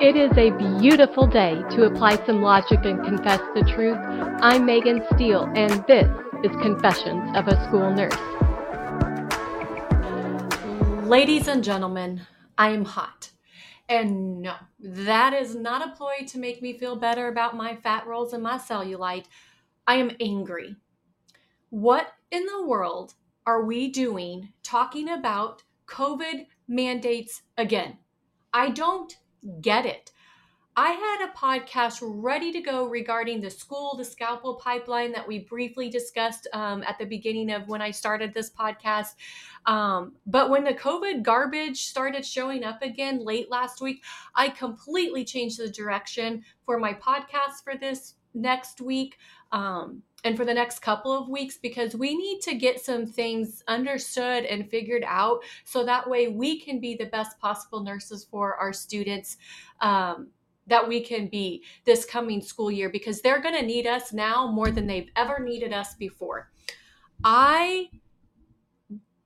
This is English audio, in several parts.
It is a beautiful day to apply some logic and confess the truth. I'm Megan Steele, and this is Confessions of a School Nurse. Ladies and gentlemen, I am hot. And no, that is not a ploy to make me feel better about my fat rolls and my cellulite. I am angry. What in the world are we doing talking about COVID mandates again? I don't get it. I had a podcast ready to go regarding the school to scalpel pipeline that we briefly discussed um, at the beginning of when I started this podcast. Um, but when the COVID garbage started showing up again late last week, I completely changed the direction for my podcast for this next week. Um, and for the next couple of weeks because we need to get some things understood and figured out so that way we can be the best possible nurses for our students um, that we can be this coming school year because they're going to need us now more than they've ever needed us before. I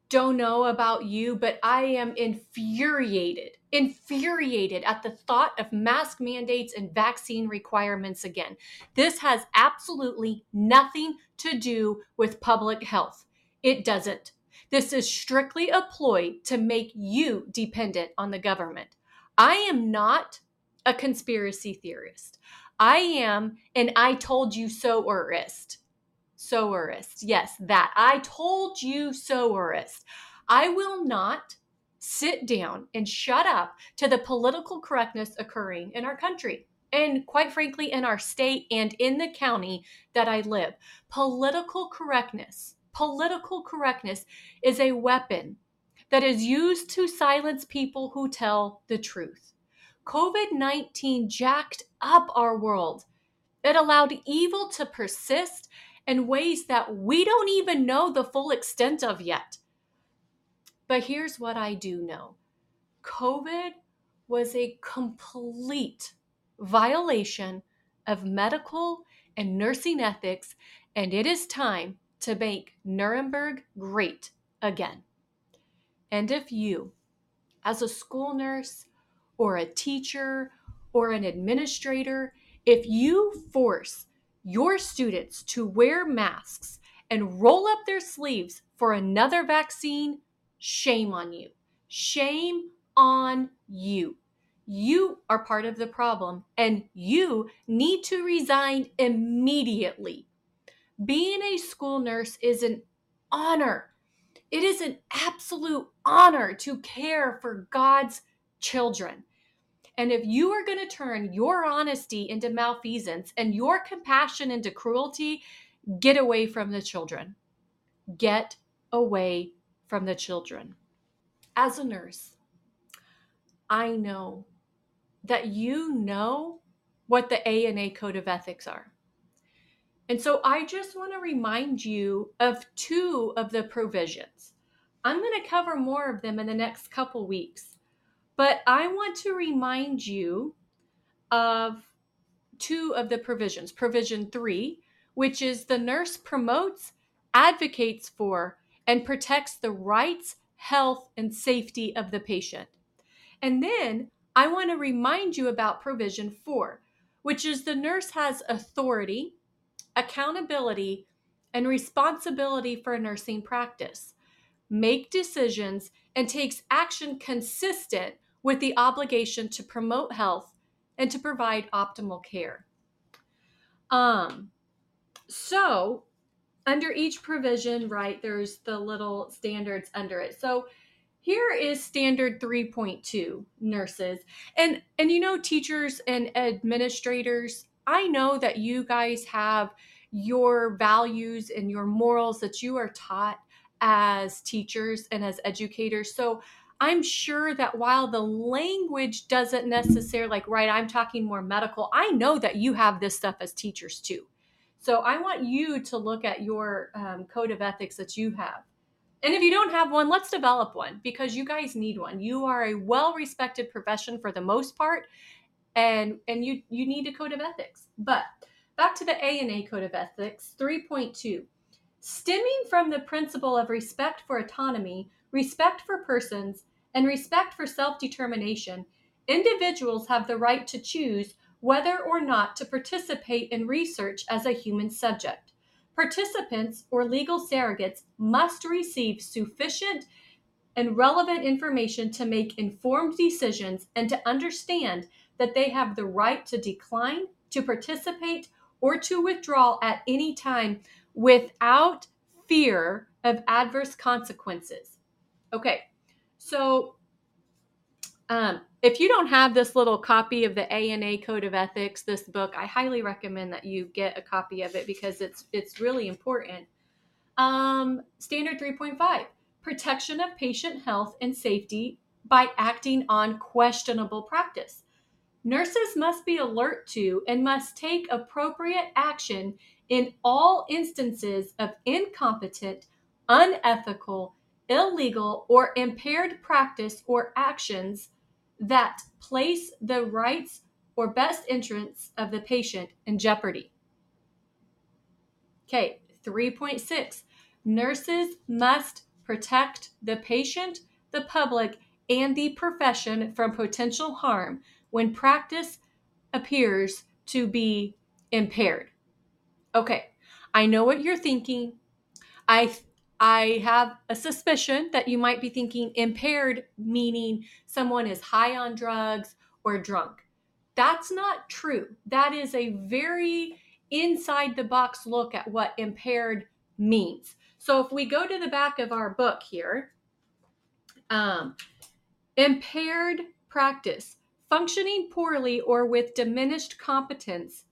don't know about you, but I am infuriated, infuriated at the thought of mask mandates and vaccine requirements again. This has absolutely nothing to do with public health. It doesn't. This is strictly a ploy to make you dependent on the government. I am not a conspiracy theorist. I am an I told you soerist soerist. Yes, that. I told you so soerist. I will not sit down and shut up to the political correctness occurring in our country and quite frankly in our state and in the county that I live. Political correctness, political correctness is a weapon that is used to silence people who tell the truth. COVID 19 jacked up our world. It allowed evil to persist in ways that we don't even know the full extent of yet. But here's what I do know COVID was a complete violation of medical and nursing ethics, and it is time to make Nuremberg great again. And if you, as a school nurse or a teacher or an administrator, if you force your students to wear masks and roll up their sleeves for another vaccine, shame on you. Shame on you. You are part of the problem and you need to resign immediately. Being a school nurse is an honor. It is an absolute honor to care for God's children. And if you are going to turn your honesty into malfeasance and your compassion into cruelty, get away from the children. Get away from the children. As a nurse, I know that you know what the ANA Code of Ethics are. And so I just want to remind you of two of the provisions. I'm going to cover more of them in the next couple weeks. But I want to remind you of two of the provisions. Provision three, which is the nurse promotes, advocates for, and protects the rights, health, and safety of the patient. And then I want to remind you about provision four, which is the nurse has authority, accountability, and responsibility for nursing practice, make decisions, and takes action consistent with the obligation to promote health and to provide optimal care. Um, so under each provision, right, there's the little standards under it. So here is standard 3.2 nurses. And and you know teachers and administrators, I know that you guys have your values and your morals that you are taught as teachers and as educators. So I'm sure that while the language doesn't necessarily, like, right, I'm talking more medical, I know that you have this stuff as teachers too. So I want you to look at your um, code of ethics that you have. And if you don't have one, let's develop one because you guys need one. You are a well-respected profession for the most part, and and you you need a code of ethics. But back to the ANA code of ethics 3.2. Stemming from the principle of respect for autonomy, respect for persons, and respect for self determination, individuals have the right to choose whether or not to participate in research as a human subject. Participants or legal surrogates must receive sufficient and relevant information to make informed decisions and to understand that they have the right to decline, to participate, or to withdraw at any time without fear of adverse consequences. Okay, so um, if you don't have this little copy of the ANA Code of Ethics, this book, I highly recommend that you get a copy of it because it's it's really important. Um, standard 3.5 protection of patient health and safety by acting on questionable practice. Nurses must be alert to and must take appropriate action in all instances of incompetent, unethical, illegal, or impaired practice or actions that place the rights or best interests of the patient in jeopardy. Okay, 3.6 Nurses must protect the patient, the public, and the profession from potential harm when practice appears to be impaired. Okay, I know what you're thinking. I I have a suspicion that you might be thinking impaired, meaning someone is high on drugs or drunk. That's not true. That is a very inside the box look at what impaired means. So if we go to the back of our book here, um, impaired practice, functioning poorly or with diminished competence.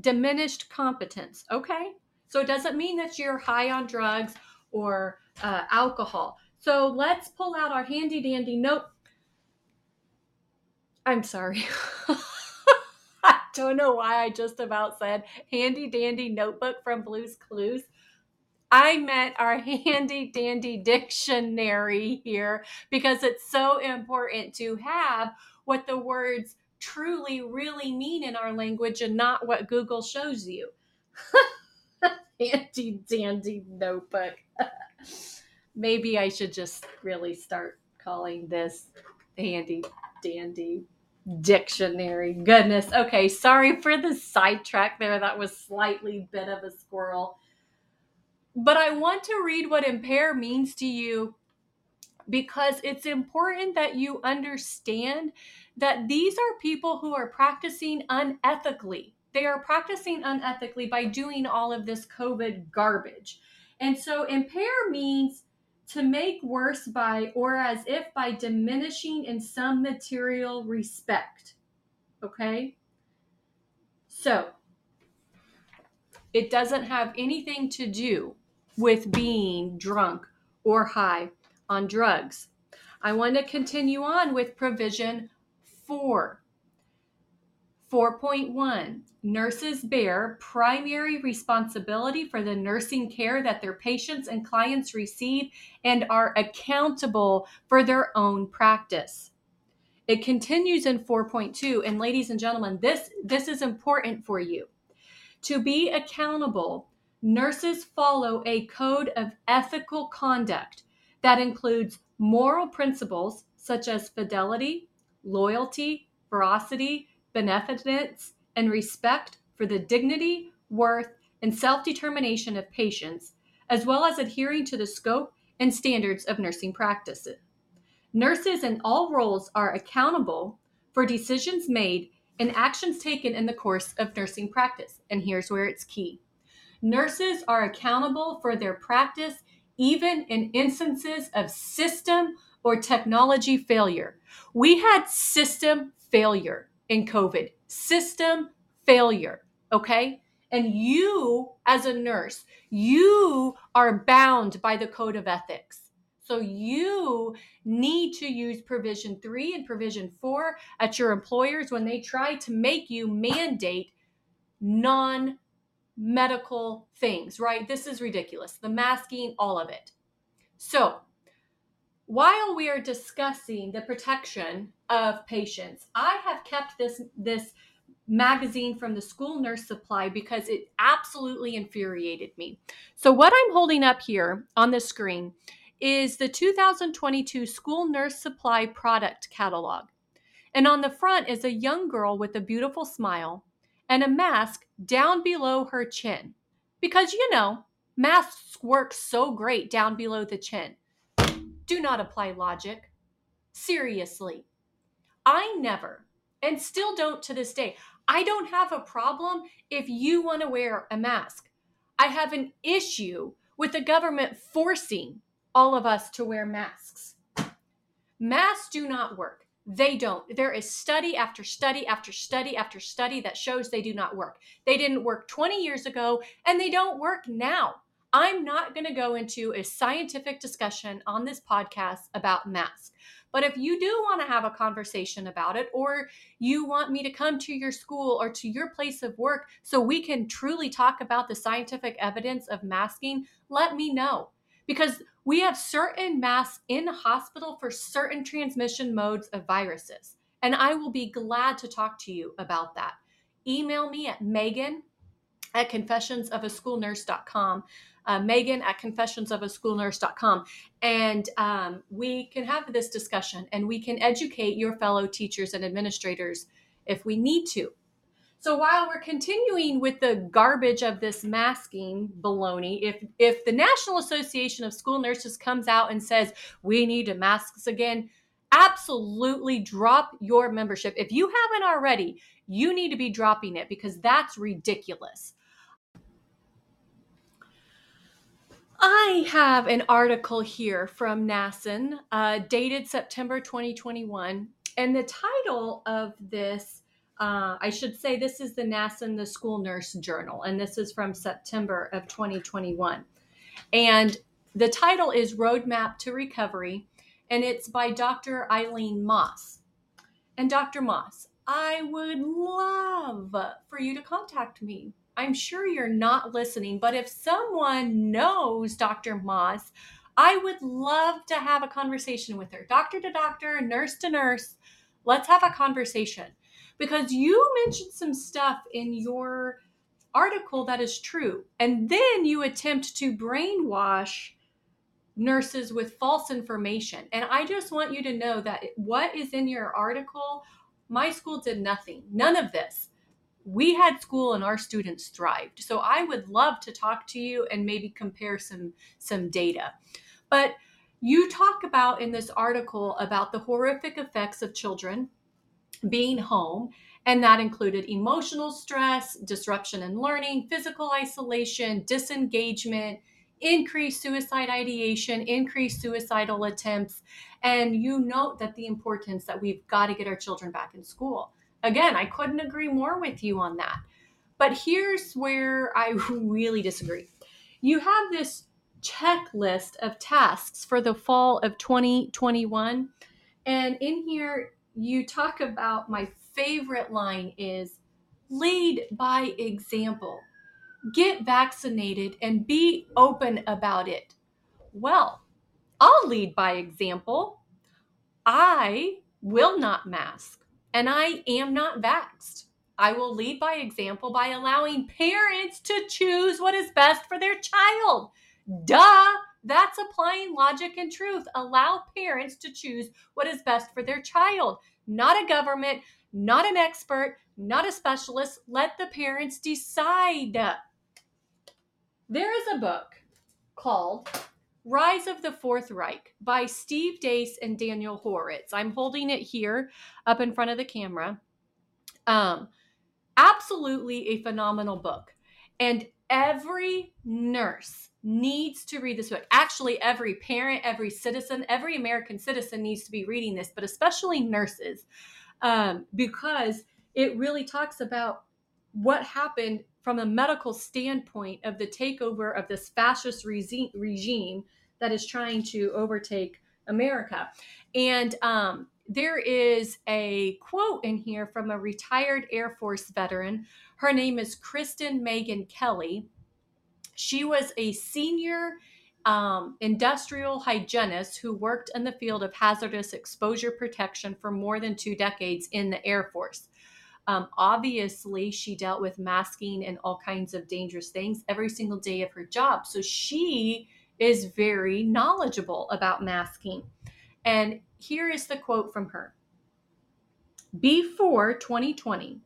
Diminished competence. Okay. So it doesn't mean that you're high on drugs or uh, alcohol. So let's pull out our handy dandy note. I'm sorry. I don't know why I just about said handy dandy notebook from Blue's Clues. I meant our handy dandy dictionary here because it's so important to have what the words truly really mean in our language and not what Google shows you. handy dandy notebook. Maybe I should just really start calling this handy dandy dictionary. Goodness. Okay, sorry for the sidetrack there. That was slightly bit of a squirrel. But I want to read what impair means to you because it's important that you understand that these are people who are practicing unethically they are practicing unethically by doing all of this COVID garbage. And so impair means to make worse by or as if by diminishing in some material respect. Okay? So it doesn't have anything to do with being drunk or high on drugs. I want to continue on with provision four. 4.1 Nurses bear primary responsibility for the nursing care that their patients and clients receive and are accountable for their own practice. It continues in 4.2 and ladies and gentlemen this this is important for you. To be accountable, nurses follow a code of ethical conduct that includes moral principles such as fidelity, loyalty, veracity, beneficence, and respect for the dignity, worth, and self determination of patients, as well as adhering to the scope and standards of nursing practices. Nurses in all roles are accountable for decisions made and actions taken in the course of nursing practice. And here's where it's key nurses are accountable for their practice even in instances of system or technology failure. We had system failure in COVID. System failure. Okay. And you, as a nurse, you are bound by the code of ethics. So you need to use provision three and provision four at your employers when they try to make you mandate non medical things, right? This is ridiculous. The masking, all of it. So while we are discussing the protection of patients, I have kept this this magazine from the school nurse supply because it absolutely infuriated me. So what I'm holding up here on the screen is the 2022 school nurse supply product catalog. And on the front is a young girl with a beautiful smile and a mask down below her chin. Because, you know, masks work so great down below the chin. Do not apply logic. Seriously. I never, and still don't to this day, I don't have a problem if you want to wear a mask. I have an issue with the government forcing all of us to wear masks. Masks do not work. They don't. There is study after study after study after study that shows they do not work. They didn't work 20 years ago and they don't work now. I'm not going to go into a scientific discussion on this podcast about masks. But if you do want to have a conversation about it, or you want me to come to your school or to your place of work so we can truly talk about the scientific evidence of masking, let me know. Because we have certain masks in hospital for certain transmission modes of viruses. And I will be glad to talk to you about that. Email me at megan at confessionsofaschoolnurse.com uh, Megan at confessionsofaschoolnurse.com. And um, we can have this discussion and we can educate your fellow teachers and administrators if we need to. So while we're continuing with the garbage of this masking baloney, if if the National Association of School Nurses comes out and says we need to masks again, absolutely drop your membership. If you haven't already, you need to be dropping it because that's ridiculous. I have an article here from NASN uh, dated September 2021. And the title of this, uh, I should say, this is the NASN, the School Nurse Journal, and this is from September of 2021. And the title is Roadmap to Recovery, and it's by Dr. Eileen Moss. And Dr. Moss, I would love for you to contact me I'm sure you're not listening, but if someone knows Dr. Moss, I would love to have a conversation with her. Doctor to doctor, nurse to nurse, let's have a conversation. Because you mentioned some stuff in your article that is true. And then you attempt to brainwash nurses with false information. And I just want you to know that what is in your article, my school did nothing, none of this we had school and our students thrived. So I would love to talk to you and maybe compare some some data. But you talk about in this article about the horrific effects of children being home and that included emotional stress, disruption in learning, physical isolation, disengagement, increased suicide ideation, increased suicidal attempts. And you note that the importance that we've got to get our children back in school. Again, I couldn't agree more with you on that. But here's where I really disagree. You have this checklist of tasks for the fall of 2021. And in here, you talk about my favorite line is lead by example. Get vaccinated and be open about it. Well, I'll lead by example. I will not mask and I am not vaxxed. I will lead by example by allowing parents to choose what is best for their child. Duh! That's applying logic and truth. Allow parents to choose what is best for their child, not a government, not an expert, not a specialist. Let the parents decide. There is a book called Rise of the Fourth Reich by Steve Deace and Daniel Horowitz. I'm holding it here up in front of the camera. Um, absolutely a phenomenal book. And every nurse needs to read this book. Actually, every parent, every citizen, every American citizen needs to be reading this, but especially nurses, um, because it really talks about what happened from a medical standpoint of the takeover of this fascist regime that is trying to overtake America. And um, there is a quote in here from a retired Air Force veteran. Her name is Kristen Meghan Kelly. She was a senior um, industrial hygienist who worked in the field of hazardous exposure protection for more than two decades in the Air Force. Um, obviously, she dealt with masking and all kinds of dangerous things every single day of her job. So she is very knowledgeable about masking. And here is the quote from her before 2020,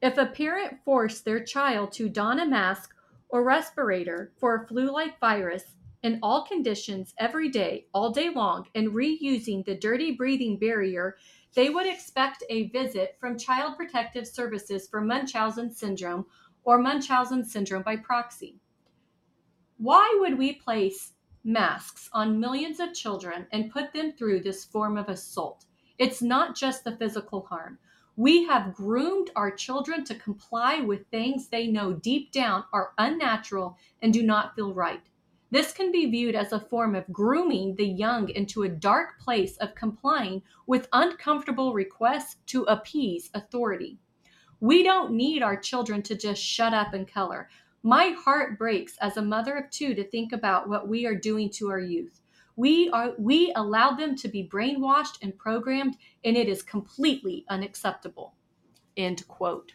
if a parent forced their child to don a mask or respirator for a flu like virus in all conditions every day, all day long, and reusing the dirty breathing barrier, they would expect a visit from Child Protective Services for Munchausen syndrome or Munchausen syndrome by proxy. Why would we place masks on millions of children and put them through this form of assault? It's not just the physical harm. We have groomed our children to comply with things they know deep down are unnatural and do not feel right. This can be viewed as a form of grooming the young into a dark place of complying with uncomfortable requests to appease authority. We don't need our children to just shut up and color. My heart breaks as a mother of two to think about what we are doing to our youth. We are we allow them to be brainwashed and programmed and it is completely unacceptable. End quote.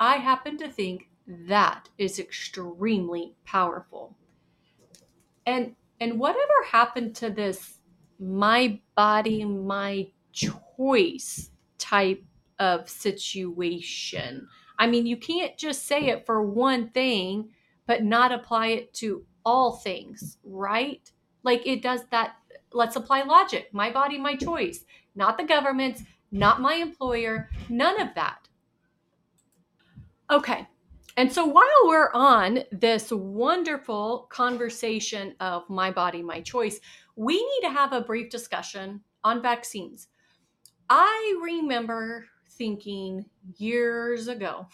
I happen to think that is extremely powerful. And and whatever happened to this my body my choice type of situation? I mean, you can't just say it for one thing but not apply it to all things, right? Like it does that let's apply logic. My body, my choice, not the government's, not my employer, none of that. Okay, and so while we're on this wonderful conversation of my body, my choice, we need to have a brief discussion on vaccines. I remember thinking years ago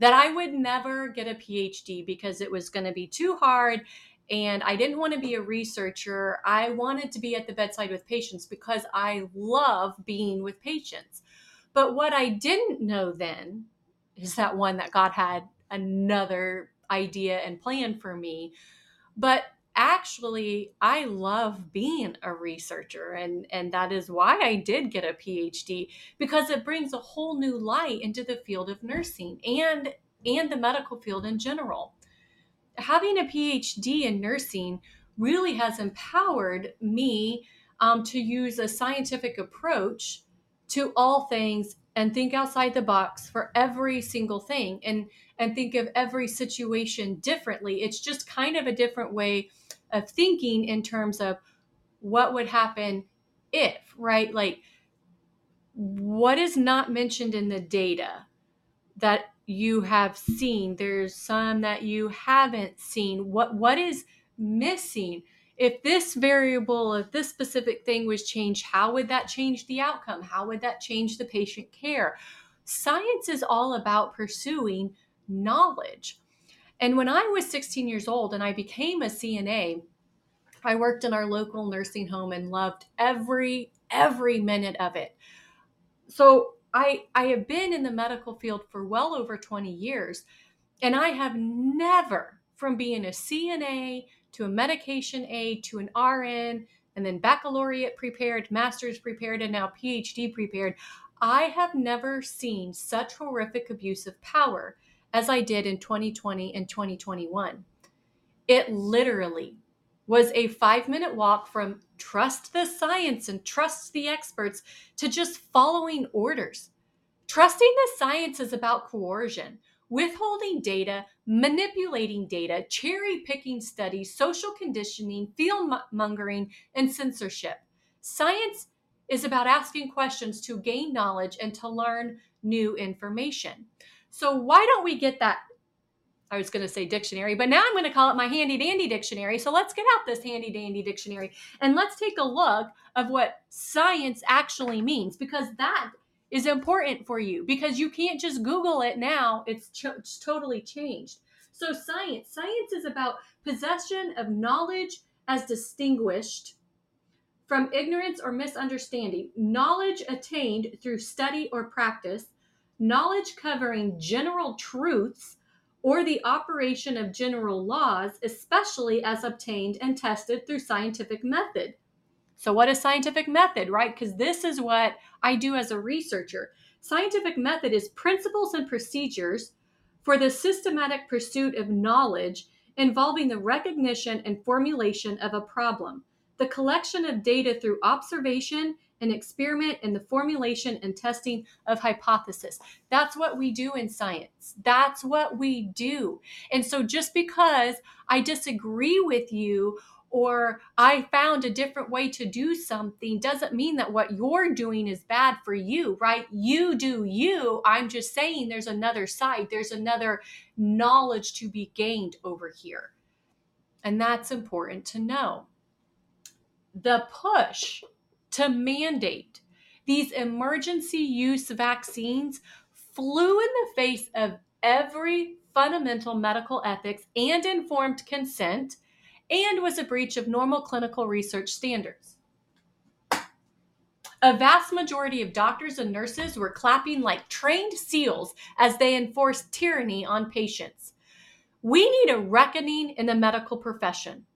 that I would never get a PhD because it was going to be too hard and I didn't want to be a researcher. I wanted to be at the bedside with patients because I love being with patients. But what I didn't know then is that one that God had another idea and plan for me. But actually I love being a researcher and and that is why I did get a PhD because it brings a whole new light into the field of nursing and and the medical field in general. Having a PhD in nursing really has empowered me um, to use a scientific approach to all things and think outside the box for every single thing and and think of every situation differently. It's just kind of a different way of thinking in terms of what would happen if right? Like what is not mentioned in the data that you have seen? There's some that you haven't seen. What what is missing if this variable, if this specific thing was changed, how would that change the outcome? How would that change the patient care? Science is all about pursuing knowledge. And when I was 16 years old and I became a CNA, I worked in our local nursing home and loved every every minute of it. So I I have been in the medical field for well over 20 years and I have never from being a CNA to a medication aide to an RN and then baccalaureate prepared, master's prepared, and now PhD prepared. I have never seen such horrific abuse of power as I did in 2020 and 2021. It literally was a five minute walk from trust the science and trust the experts to just following orders. Trusting the science is about coercion withholding data, manipulating data, cherry picking studies, social conditioning, fear mongering, and censorship. Science is about asking questions to gain knowledge and to learn new information. So, why don't we get that? I was going to say dictionary, but now I'm going to call it my handy dandy dictionary. So let's get out this handy dandy dictionary and let's take a look of what science actually means because that is important for you because you can't just Google it now. It's, ch- it's totally changed. So, science science is about possession of knowledge as distinguished from ignorance or misunderstanding, knowledge attained through study or practice, knowledge covering general truths or the operation of general laws, especially as obtained and tested through scientific method. So, what is scientific method, right? Because this is what I do as a researcher. Scientific method is principles and procedures for the systematic pursuit of knowledge involving the recognition and formulation of a problem, the collection of data through observation and experiment and the formulation and testing of hypothesis. That's what we do in science. That's what we do. And so just because I disagree with you or I found a different way to do something doesn't mean that what you're doing is bad for you, right? You do you. I'm just saying there's another side, there's another knowledge to be gained over here. And that's important to know. The push to mandate these emergency use vaccines flew in the face of every fundamental medical ethics and informed consent and was a breach of normal clinical research standards. A vast majority of doctors and nurses were clapping like trained seals as they enforced tyranny on patients. We need a reckoning in the medical profession.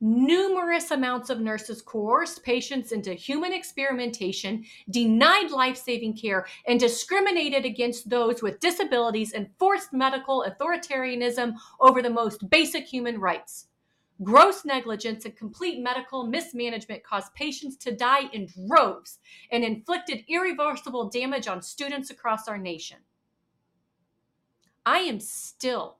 Numerous amounts of nurses coerced patients into human experimentation, denied life saving care, and discriminated against those with disabilities and forced medical authoritarianism over the most basic human rights. Gross negligence and complete medical mismanagement caused patients to die in droves and inflicted irreversible damage on students across our nation. I am still,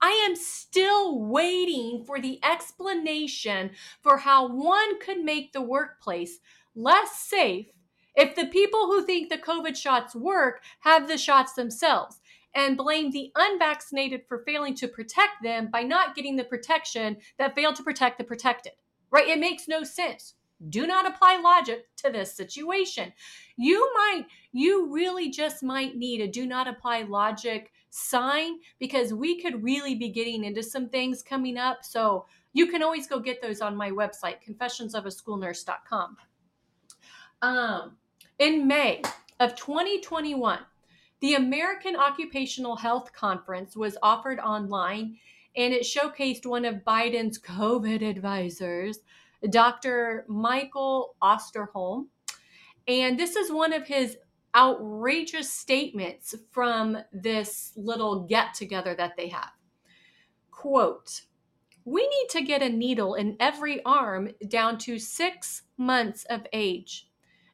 I am still waiting for the explanation for how one could make the workplace less safe if the people who think the COVID shots work have the shots themselves and blame the unvaccinated for failing to protect them by not getting the protection that failed to protect the protected. Right? It makes no sense. Do not apply logic to this situation. You might, you really just might need a do not apply logic sign because we could really be getting into some things coming up. So you can always go get those on my website, confessionsofaschoolnurse.com. Um, in May of 2021, the American Occupational Health Conference was offered online and it showcased one of Biden's COVID advisors, Dr. Michael Osterholm. And this is one of his outrageous statements from this little get together that they have. Quote, we need to get a needle in every arm down to six months of age.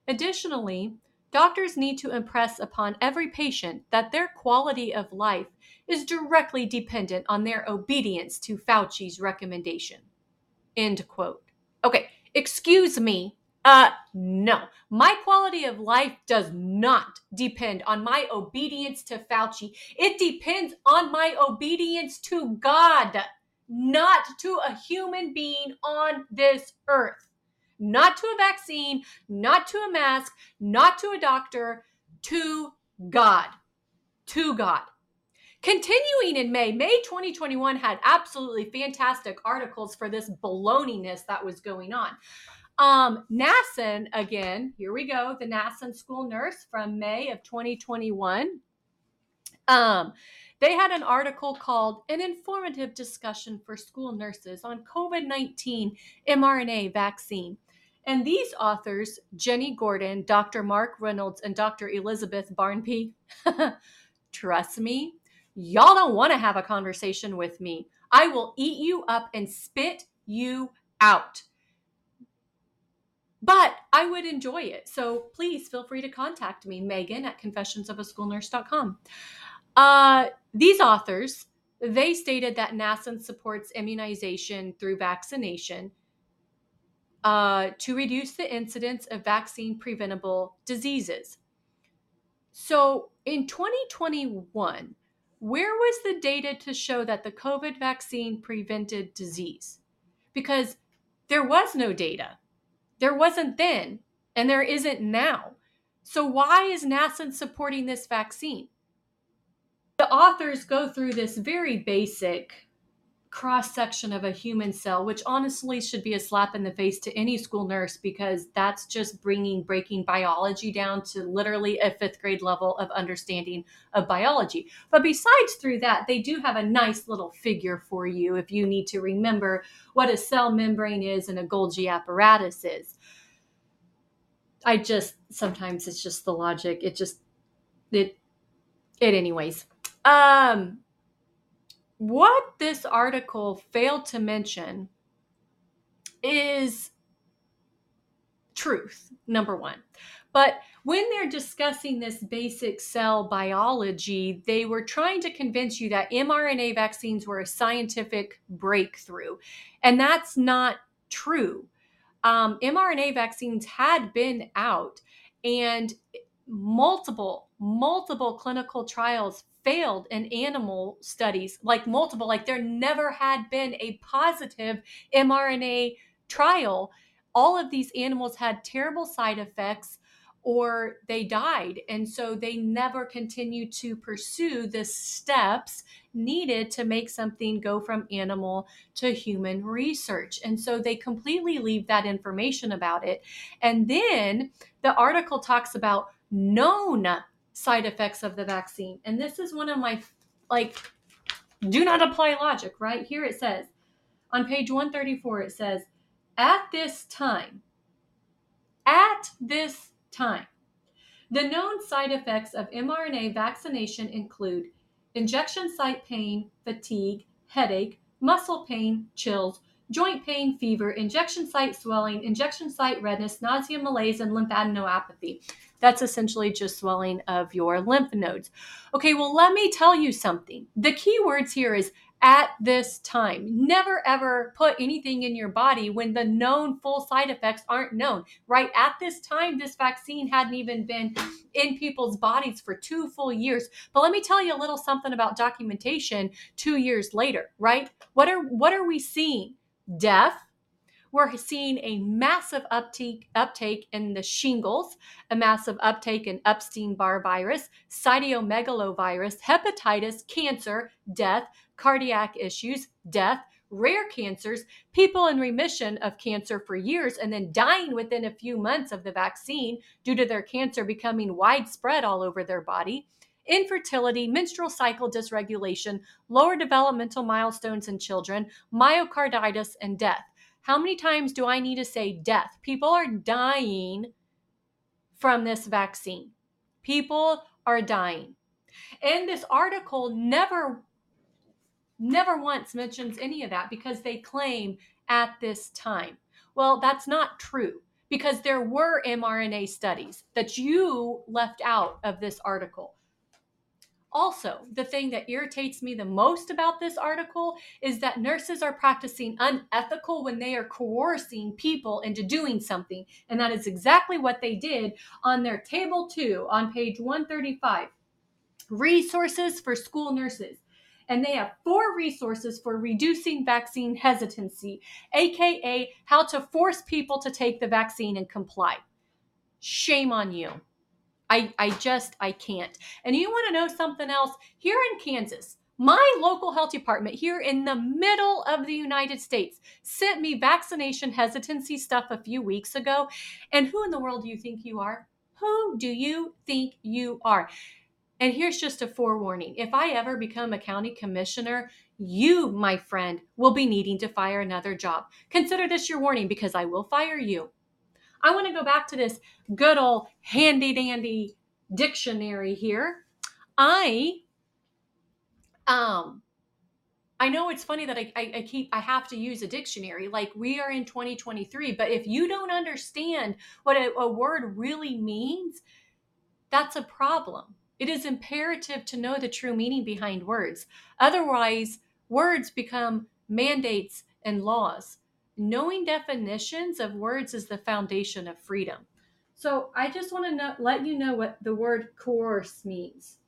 Additionally, Doctors need to impress upon every patient that their quality of life is directly dependent on their obedience to Fauci's recommendation. End quote. Okay, excuse me. Uh, no. My quality of life does not depend on my obedience to Fauci. It depends on my obedience to God, not to a human being on this earth not to a vaccine, not to a mask, not to a doctor, to God. To God. Continuing in May, May 2021 had absolutely fantastic articles for this baloney that was going on. Um, NASN, again, here we go, the NASN school nurse from May of 2021. Um, they had an article called An Informative Discussion for School Nurses on COVID 19 mRNA Vaccine. And these authors, Jenny Gordon, Dr. Mark Reynolds, and Dr. Elizabeth Barnby, trust me, y'all don't want to have a conversation with me. I will eat you up and spit you out. But I would enjoy it. So please feel free to contact me, Megan at confessionsofaschoolnurse.com. Uh, these authors, they stated that NASN supports immunization through vaccination uh, to reduce the incidence of vaccine preventable diseases. So in 2021, where was the data to show that the COVID vaccine prevented disease? Because there was no data. There wasn't then, and there isn't now. So, why is NASN supporting this vaccine? The authors go through this very basic cross section of a human cell, which honestly should be a slap in the face to any school nurse because that's just bringing breaking biology down to literally a fifth grade level of understanding of biology. But besides through that, they do have a nice little figure for you if you need to remember what a cell membrane is and a Golgi apparatus is. I just sometimes it's just the logic. It just it it anyways. Um what this article failed to mention is truth, number one. But when they're discussing this basic cell biology, they were trying to convince you that mRNA vaccines were a scientific breakthrough. And that's not true. Um, mRNA vaccines had been out, and multiple, multiple clinical trials failed in animal studies, like multiple, like there never had been a positive mRNA trial. All of these animals had terrible side effects or they died. And so they never continued to pursue the steps needed to make something go from animal to human research. And so they completely leave that information about it. And then the article talks about known side effects of the vaccine. And this is one of my, like, do not apply logic, right? Here it says, on page 134, it says, at this time, at this time, the known side effects of mRNA vaccination include injection site pain, fatigue, headache, muscle pain, chills, joint pain, fever, injection site swelling, injection site redness, nausea, malaise, and lymphadenopathy. That's essentially just swelling of your lymph nodes. Okay, well, let me tell you something. The key words here is at this time. Never ever put anything in your body when the known full side effects aren't known, right? At this time, this vaccine hadn't even been in people's bodies for two full years. But let me tell you a little something about documentation two years later, right? What are what are we seeing? Death, we're seeing a massive uptake, uptake in the shingles, a massive uptake in Epstein Barr virus, cytomegalovirus, hepatitis, cancer, death, cardiac issues, death, rare cancers, people in remission of cancer for years and then dying within a few months of the vaccine due to their cancer becoming widespread all over their body. Infertility, menstrual cycle dysregulation, lower developmental milestones in children, myocarditis, and death. How many times do I need to say death? People are dying from this vaccine. People are dying. And this article never never once mentions any of that because they claim at this time. Well, that's not true because there were mRNA studies that you left out of this article. Also, the thing that irritates me the most about this article is that nurses are practicing unethical when they are coercing people into doing something. And that is exactly what they did on their table two on page 135 resources for school nurses. And they have four resources for reducing vaccine hesitancy, aka how to force people to take the vaccine and comply. Shame on you. I, I just, I can't. And you want to know something else? Here in Kansas, my local health department here in the middle of the United States sent me vaccination hesitancy stuff a few weeks ago. And who in the world do you think you are? Who do you think you are? And here's just a forewarning if I ever become a county commissioner, you, my friend, will be needing to fire another job. Consider this your warning because I will fire you. I want to go back to this good old handy dandy dictionary here. I um I know it's funny that I, I, I, keep I have to use a dictionary. Like we are in 2023, but if you don't understand what a, a word really means, that's a problem. It is imperative to know the true meaning behind words. Otherwise, words become mandates and laws knowing definitions of words is the foundation of freedom. So I just want to know, let you know what the word coerce means.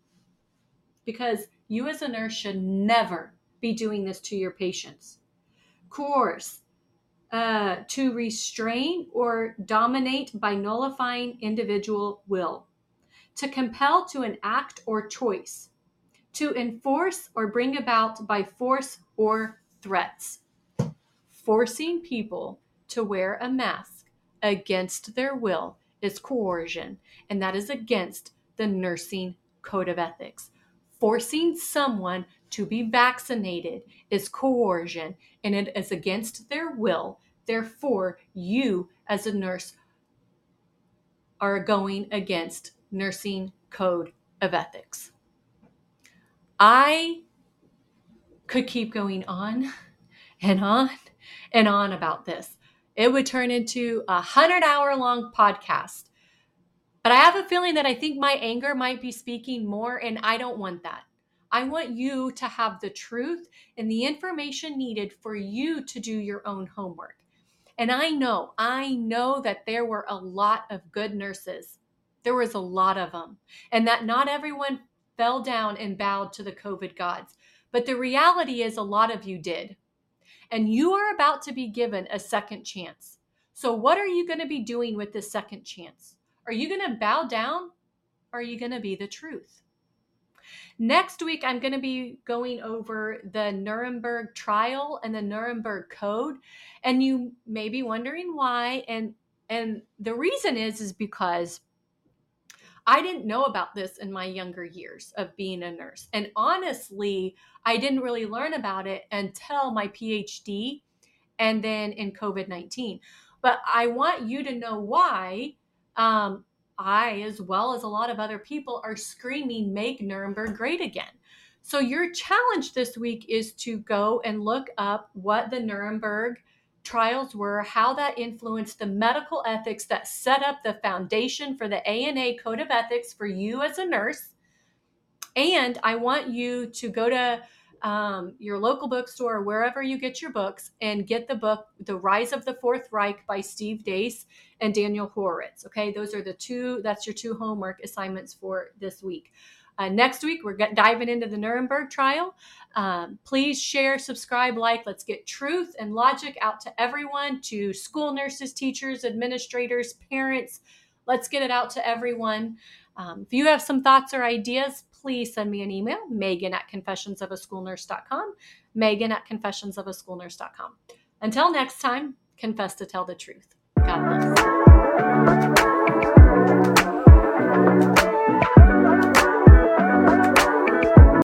Because you as a nurse should never be doing this to your patients. Coerce, uh, to restrain or dominate by nullifying individual will, to compel to an act or choice, to enforce or bring about by force or threats forcing people to wear a mask against their will is coercion, and that is against the nursing code of ethics. Forcing someone to be vaccinated is coercion, and it is against their will. Therefore, you as a nurse are going against nursing code of ethics. I could keep going on and on and on about this. it would turn into a hundred hour long podcast. But I have a feeling that I think my anger might be speaking more, and I don't want that. I want you to have the truth and the information needed for you to do your own homework. And I know, I know that there were a lot of good nurses. There was a lot of them. And that not everyone fell down and bowed to the COVID gods. But the reality is, a lot of you did. And you are about to be given a second chance. So, what are you going to be doing with this second chance? Are you going to bow down or are you going to be the truth? Next week, I'm going to be going over the Nuremberg trial and the Nuremberg Code. And you may be wondering why. And and the reason is is because I didn't know about this in my younger years of being a nurse. And honestly, I didn't really learn about it until my PhD and then in COVID 19. But I want you to know why um, I, as well as a lot of other people, are screaming, make Nuremberg great again. So, your challenge this week is to go and look up what the Nuremberg trials were, how that influenced the medical ethics that set up the foundation for the ANA Code of Ethics for you as a nurse. And I want you to go to um, your local bookstore, wherever you get your books, and get the book, The Rise of the Fourth Reich by Steve Deace and Daniel Horowitz. Okay, those are the two, that's your two homework assignments for this week. Uh, next week, we're diving into the Nuremberg trial. Um, please share, subscribe, like. Let's get truth and logic out to everyone, to school nurses, teachers, administrators, parents. Let's get it out to everyone. Um, if you have some thoughts or ideas, please send me an email, megan at confessionsofaschoolnurse.com, megan at confessionsofaschoolnurse.com. Until next time, confess to tell the truth. God bless.